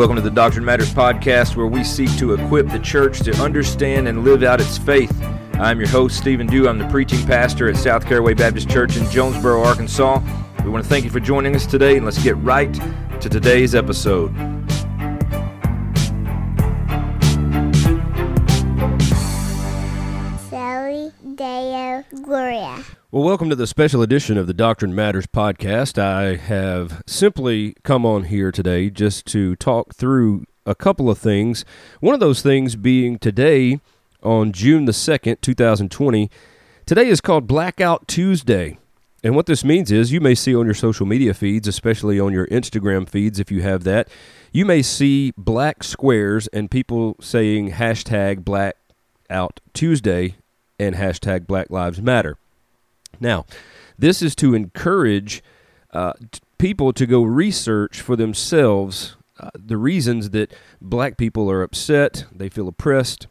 Welcome to the Doctrine Matters podcast, where we seek to equip the church to understand and live out its faith. I'm your host, Stephen Dew. I'm the preaching pastor at South Caraway Baptist Church in Jonesboro, Arkansas. We want to thank you for joining us today, and let's get right to today's episode. Deo Gloria. Well, welcome to the special edition of the Doctrine Matters podcast. I have simply come on here today just to talk through a couple of things. One of those things being today, on June the 2nd, 2020, today is called Blackout Tuesday. And what this means is you may see on your social media feeds, especially on your Instagram feeds if you have that, you may see black squares and people saying hashtag Blackout Tuesday and hashtag Black Lives Matter. Now, this is to encourage uh, t- people to go research for themselves uh, the reasons that black people are upset, they feel oppressed,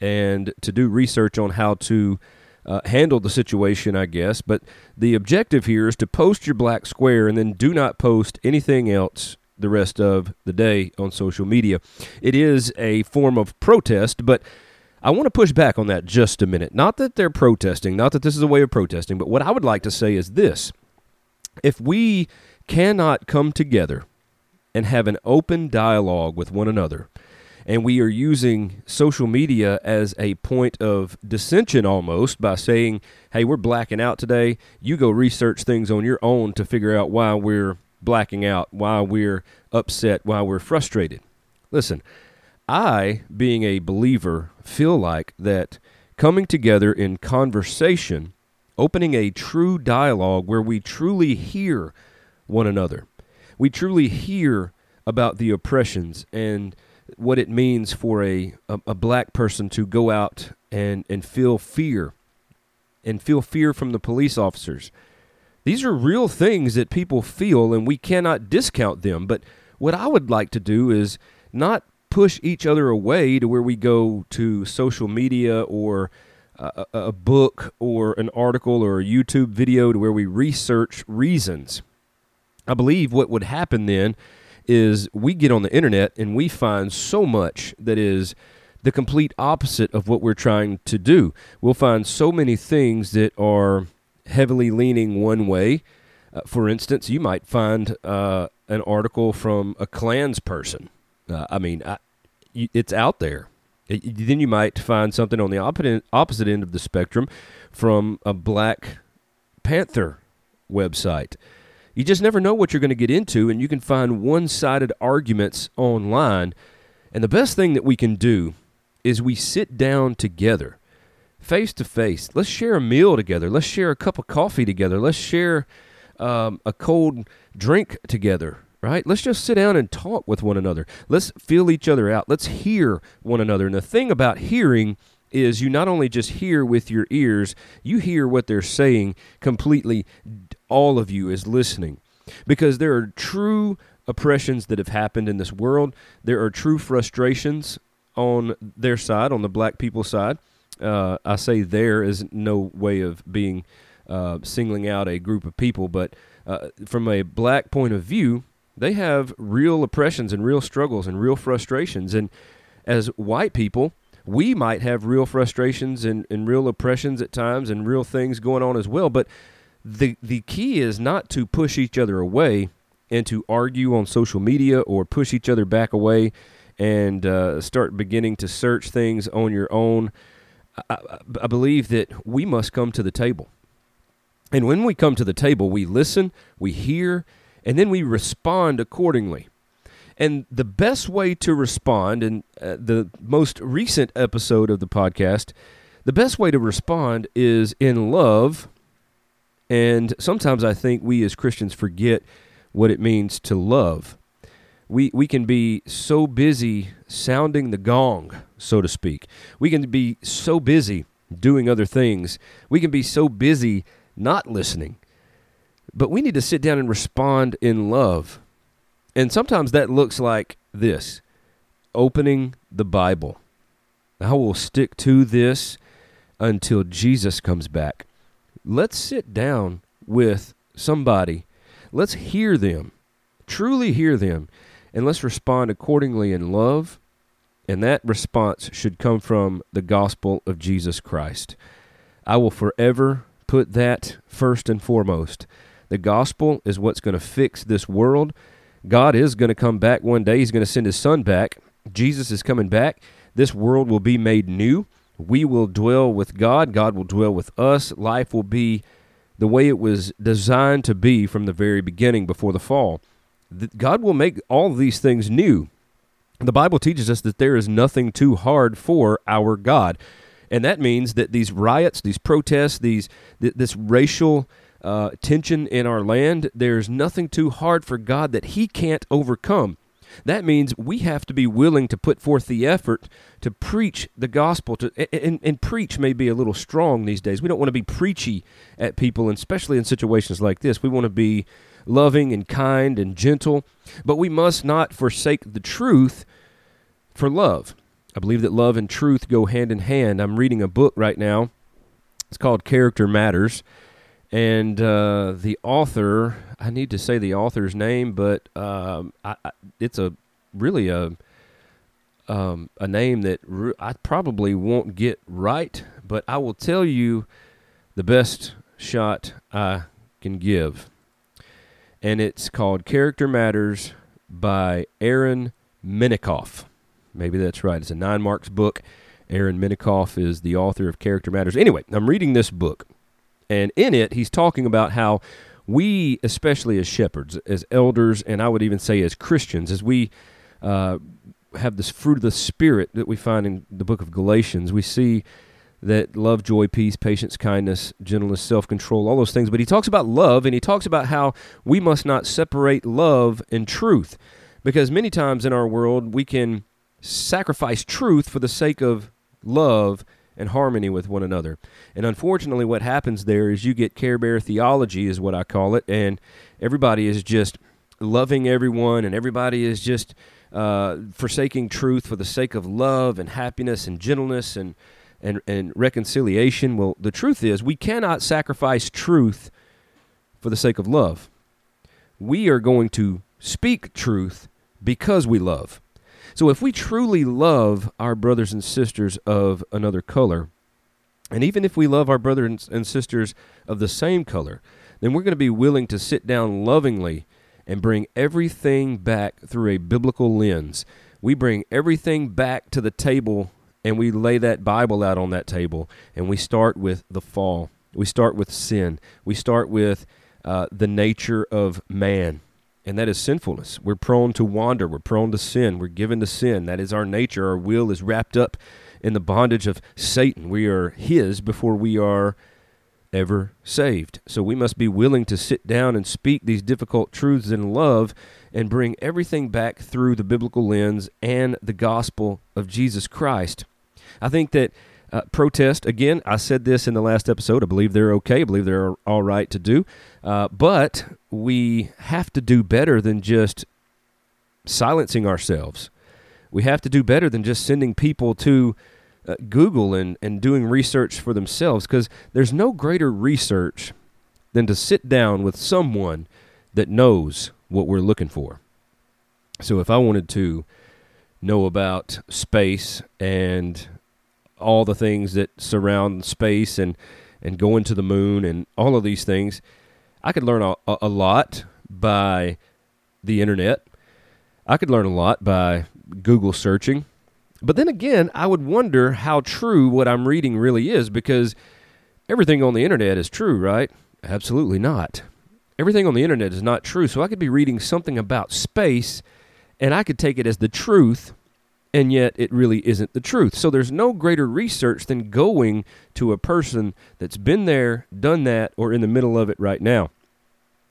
and to do research on how to uh, handle the situation, I guess. But the objective here is to post your black square and then do not post anything else the rest of the day on social media. It is a form of protest, but I want to push back on that just a minute. Not that they're protesting, not that this is a way of protesting, but what I would like to say is this. If we cannot come together and have an open dialogue with one another, and we are using social media as a point of dissension almost by saying, hey, we're blacking out today. You go research things on your own to figure out why we're blacking out, why we're upset, why we're frustrated. Listen, I, being a believer, feel like that coming together in conversation, opening a true dialogue where we truly hear one another, we truly hear about the oppressions and what it means for a, a, a black person to go out and, and feel fear and feel fear from the police officers. These are real things that people feel, and we cannot discount them. But what I would like to do is not push each other away to where we go to social media or a, a book or an article or a YouTube video to where we research reasons. I believe what would happen then is we get on the internet and we find so much that is the complete opposite of what we're trying to do. We'll find so many things that are heavily leaning one way. Uh, for instance, you might find uh, an article from a Klans person. Uh, I mean, I, it's out there. It, then you might find something on the opposite, opposite end of the spectrum from a Black Panther website. You just never know what you're going to get into, and you can find one sided arguments online. And the best thing that we can do is we sit down together, face to face. Let's share a meal together. Let's share a cup of coffee together. Let's share um, a cold drink together, right? Let's just sit down and talk with one another. Let's feel each other out. Let's hear one another. And the thing about hearing is you not only just hear with your ears, you hear what they're saying completely. All of you is listening because there are true oppressions that have happened in this world. There are true frustrations on their side, on the black people's side. Uh, I say there is no way of being uh, singling out a group of people, but uh, from a black point of view, they have real oppressions and real struggles and real frustrations. And as white people, we might have real frustrations and, and real oppressions at times and real things going on as well. But the the key is not to push each other away and to argue on social media or push each other back away and uh, start beginning to search things on your own. I, I believe that we must come to the table. And when we come to the table, we listen, we hear, and then we respond accordingly. And the best way to respond, in uh, the most recent episode of the podcast, the best way to respond is in love. And sometimes I think we as Christians forget what it means to love. We, we can be so busy sounding the gong, so to speak. We can be so busy doing other things. We can be so busy not listening. But we need to sit down and respond in love. And sometimes that looks like this opening the Bible. I will stick to this until Jesus comes back. Let's sit down with somebody. Let's hear them, truly hear them, and let's respond accordingly in love. And that response should come from the gospel of Jesus Christ. I will forever put that first and foremost. The gospel is what's going to fix this world. God is going to come back one day. He's going to send his son back. Jesus is coming back. This world will be made new. We will dwell with God. God will dwell with us. Life will be the way it was designed to be from the very beginning before the fall. God will make all these things new. The Bible teaches us that there is nothing too hard for our God. And that means that these riots, these protests, these this racial uh, tension in our land, there's nothing too hard for God that He can't overcome. That means we have to be willing to put forth the effort to preach the gospel. To and, and preach may be a little strong these days. We don't want to be preachy at people, and especially in situations like this. We want to be loving and kind and gentle, but we must not forsake the truth for love. I believe that love and truth go hand in hand. I'm reading a book right now. It's called Character Matters and uh, the author I need to say the author's name, but um, I, I, it's a really a um, a name that re- I probably won't get right, but I will tell you the best shot I can give, and it's called "Character Matters" by Aaron Menikoff. Maybe that's right. It's a nine marks book. Aaron Menikoff is the author of Character Matters. Anyway, I'm reading this book and in it, he's talking about how we, especially as shepherds, as elders, and I would even say as Christians, as we uh, have this fruit of the Spirit that we find in the book of Galatians, we see that love, joy, peace, patience, kindness, gentleness, self control, all those things. But he talks about love and he talks about how we must not separate love and truth. Because many times in our world, we can sacrifice truth for the sake of love and harmony with one another. And unfortunately, what happens there is you get Care Bear theology, is what I call it, and everybody is just loving everyone, and everybody is just uh, forsaking truth for the sake of love and happiness and gentleness and, and, and reconciliation. Well, the truth is, we cannot sacrifice truth for the sake of love. We are going to speak truth because we love. So if we truly love our brothers and sisters of another color, and even if we love our brothers and sisters of the same color, then we're going to be willing to sit down lovingly and bring everything back through a biblical lens. We bring everything back to the table and we lay that Bible out on that table and we start with the fall. We start with sin. We start with uh, the nature of man and that is sinfulness. We're prone to wander. We're prone to sin. We're given to sin. That is our nature. Our will is wrapped up in the bondage of Satan. We are His before we are ever saved. So we must be willing to sit down and speak these difficult truths in love and bring everything back through the biblical lens and the gospel of Jesus Christ. I think that uh, protest, again, I said this in the last episode. I believe they're okay. I believe they're all right to do. Uh, but we have to do better than just silencing ourselves. We have to do better than just sending people to uh, Google and, and doing research for themselves because there's no greater research than to sit down with someone that knows what we're looking for. So if I wanted to know about space and all the things that surround space and and going to the moon and all of these things. I could learn a, a lot by the internet. I could learn a lot by Google searching. But then again, I would wonder how true what I'm reading really is because everything on the internet is true, right? Absolutely not. Everything on the internet is not true. So I could be reading something about space and I could take it as the truth and yet it really isn't the truth. So there's no greater research than going to a person that's been there, done that, or in the middle of it right now.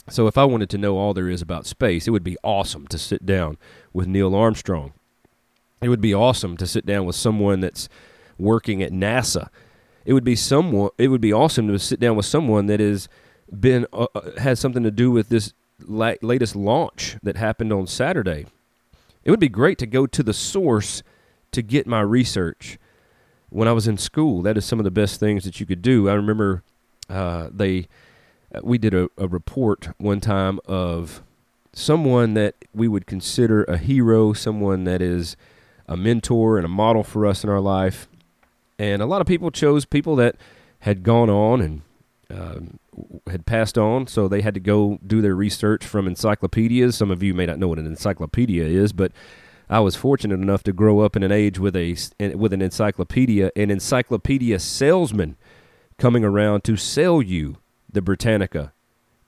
So if I wanted to know all there is about space, it would be awesome to sit down with Neil Armstrong. It would be awesome to sit down with someone that's working at NASA. It would be someone it would be awesome to sit down with someone that has been uh, uh has something to do with this la- latest launch that happened on Saturday it would be great to go to the source to get my research. When I was in school, that is some of the best things that you could do. I remember uh, they uh, we did a, a, report one time of someone that we would consider a hero, someone that is a mentor and a model for us in our life. And a lot of people chose people that had gone on and um, had passed on, so they had to go do their research from encyclopedias. Some of you may not know what an encyclopedia is, but I was fortunate enough to grow up in an age with a with an encyclopedia, an encyclopedia salesman coming around to sell you the Britannica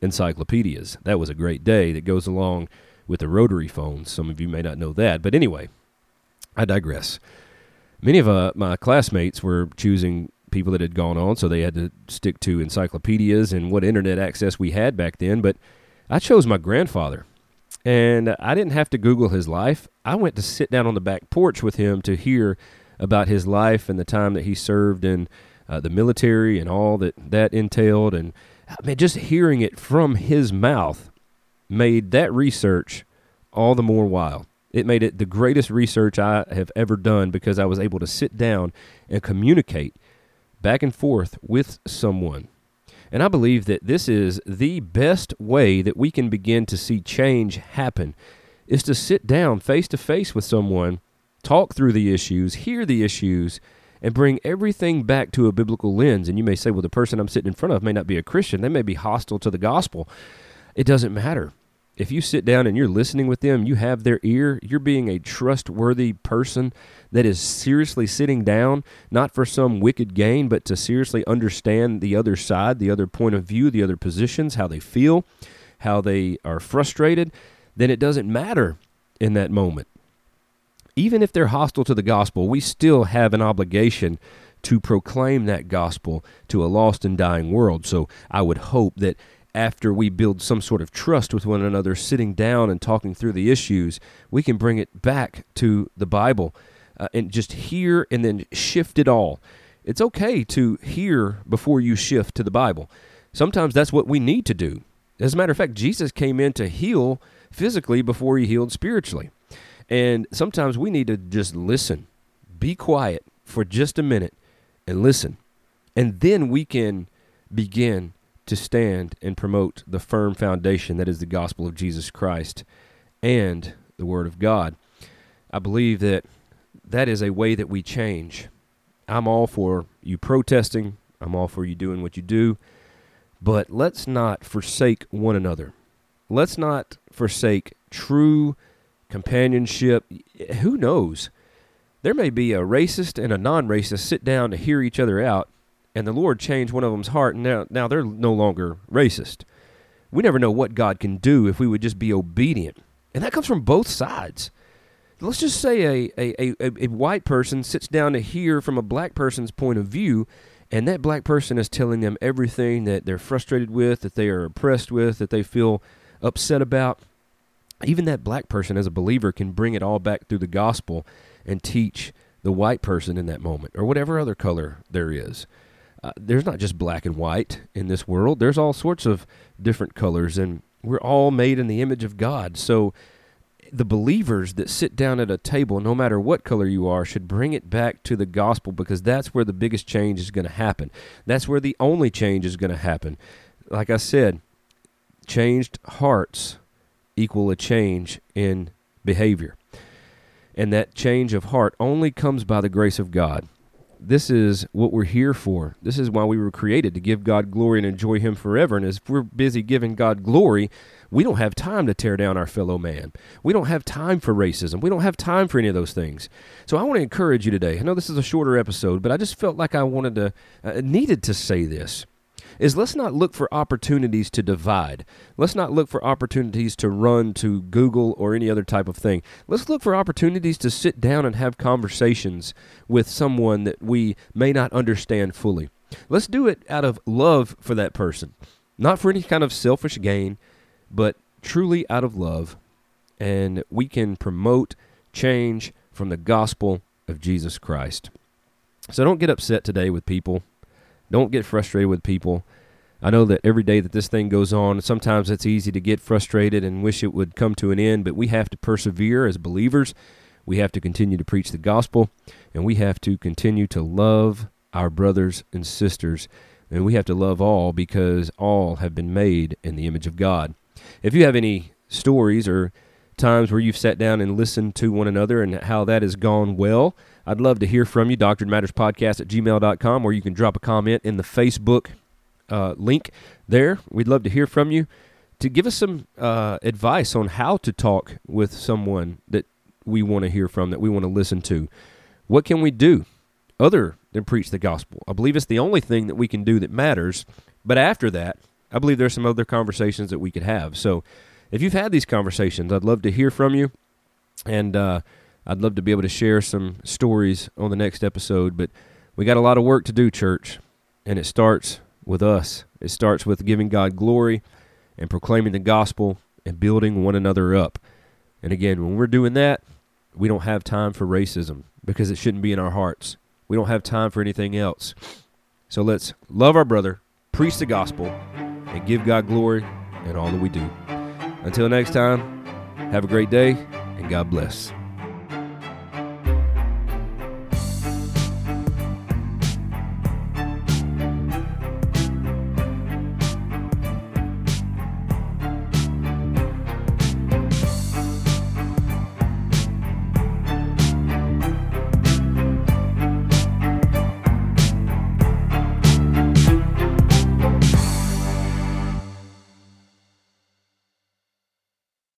encyclopedias. That was a great day that goes along with the rotary phones. Some of you may not know that, but anyway, I digress. Many of uh, my classmates were choosing people that had gone on, so they had to stick to encyclopedias and what internet access we had back then. But I chose my grandfather, and I didn't have to Google his life. I went to sit down on the back porch with him to hear about his life and the time that he served in uh, the military and all that that entailed. And I mean, just hearing it from his mouth made that research all the more wild. It made it the greatest research I have ever done because I was able to sit down and communicate back and forth with someone. And I believe that this is the best way that we can begin to see change happen is to sit down face to face with someone, talk through the issues, hear the issues, and bring everything back to a biblical lens. And you may say, well, the person I'm sitting in front of may not be a Christian. They may be hostile to the gospel. It doesn't matter if you sit down and you're listening with them, you have their ear, you're being a trustworthy person that is seriously sitting down, not for some wicked gain, but to seriously understand the other side, the other point of view, the other positions, how they feel, how they are frustrated, then it doesn't matter in that moment. Even if they're hostile to the gospel, we still have an obligation to proclaim that gospel to a lost and dying world. So I would hope that after we build some sort of trust with one another, sitting down and talking through the issues, we can bring it back to the Bible uh, and just hear and then shift it all. It's okay to hear before you shift to the Bible. Sometimes that's what we need to do. As a matter of fact, Jesus came in to heal physically before he healed spiritually. And sometimes we need to just listen, be quiet for just a minute and listen. And then we can begin to stand and promote the firm foundation that is the gospel of Jesus Christ and the Word of God. I believe that that is a way that we change. I'm all for you protesting, I'm all for you doing what you do, but let's not forsake one another. Let's not forsake true companionship. Who knows? There may be a racist and a non racist sit down to hear each other out and the Lord changed one of them's heart, and now, now they're no longer racist. We never know what God can do if we would just be obedient. And that comes from both sides. Let's just say a, a, a, a white person sits down to hear from a black person's point of view, and that black person is telling them everything that they're frustrated with, that they are oppressed with, that they feel upset about. Even that black person, as a believer, can bring it all back through the gospel and teach the white person in that moment, or whatever other color there is uh, there's not just black and white in this world. There's all sorts of different colors, and we're all made in the image of God. So the believers that sit down at a table, no matter what color you are, should bring it back to the gospel because that's where the biggest change is going to happen. That's where the only change is going to happen. Like I said, changed hearts equal a change in behavior. And that change of heart only comes by the grace of God this is what we're here for. This is why we were created to give God glory and enjoy Him forever. And as we're busy giving God glory, we don't have time to tear down our fellow man. We don't have time for racism. We don't have time for any of those things. So I want to encourage you today. I know this is a shorter episode, but I just felt like I wanted to, uh, needed to say this is let's not look for opportunities to divide. Let's not look for opportunities to run to Google or any other type of thing. Let's look for opportunities to sit down and have conversations with someone that we may not understand fully. Let's do it out of love for that person, not for any kind of selfish gain, but truly out of love. And we can promote change from the gospel of Jesus Christ. So don't get upset today with people don't get frustrated with people. I know that every day that this thing goes on, sometimes it's easy to get frustrated and wish it would come to an end, but we have to persevere as believers. We have to continue to preach the gospel, and we have to continue to love our brothers and sisters. And we have to love all because all have been made in the image of God. If you have any stories or times where you've sat down and listened to one another and how that has gone well. I'd love to hear from you, Doctrine Matters Podcast at gmail.com, or you can drop a comment in the Facebook uh, link there. We'd love to hear from you to give us some uh, advice on how to talk with someone that we want to hear from, that we want to listen to. What can we do other than preach the gospel? I believe it's the only thing that we can do that matters. But after that, I believe there's some other conversations that we could have. So if you've had these conversations, I'd love to hear from you. And uh, I'd love to be able to share some stories on the next episode. But we got a lot of work to do, church. And it starts with us. It starts with giving God glory and proclaiming the gospel and building one another up. And again, when we're doing that, we don't have time for racism because it shouldn't be in our hearts. We don't have time for anything else. So let's love our brother, preach the gospel, and give God glory in all that we do. Until next time, have a great day and God bless.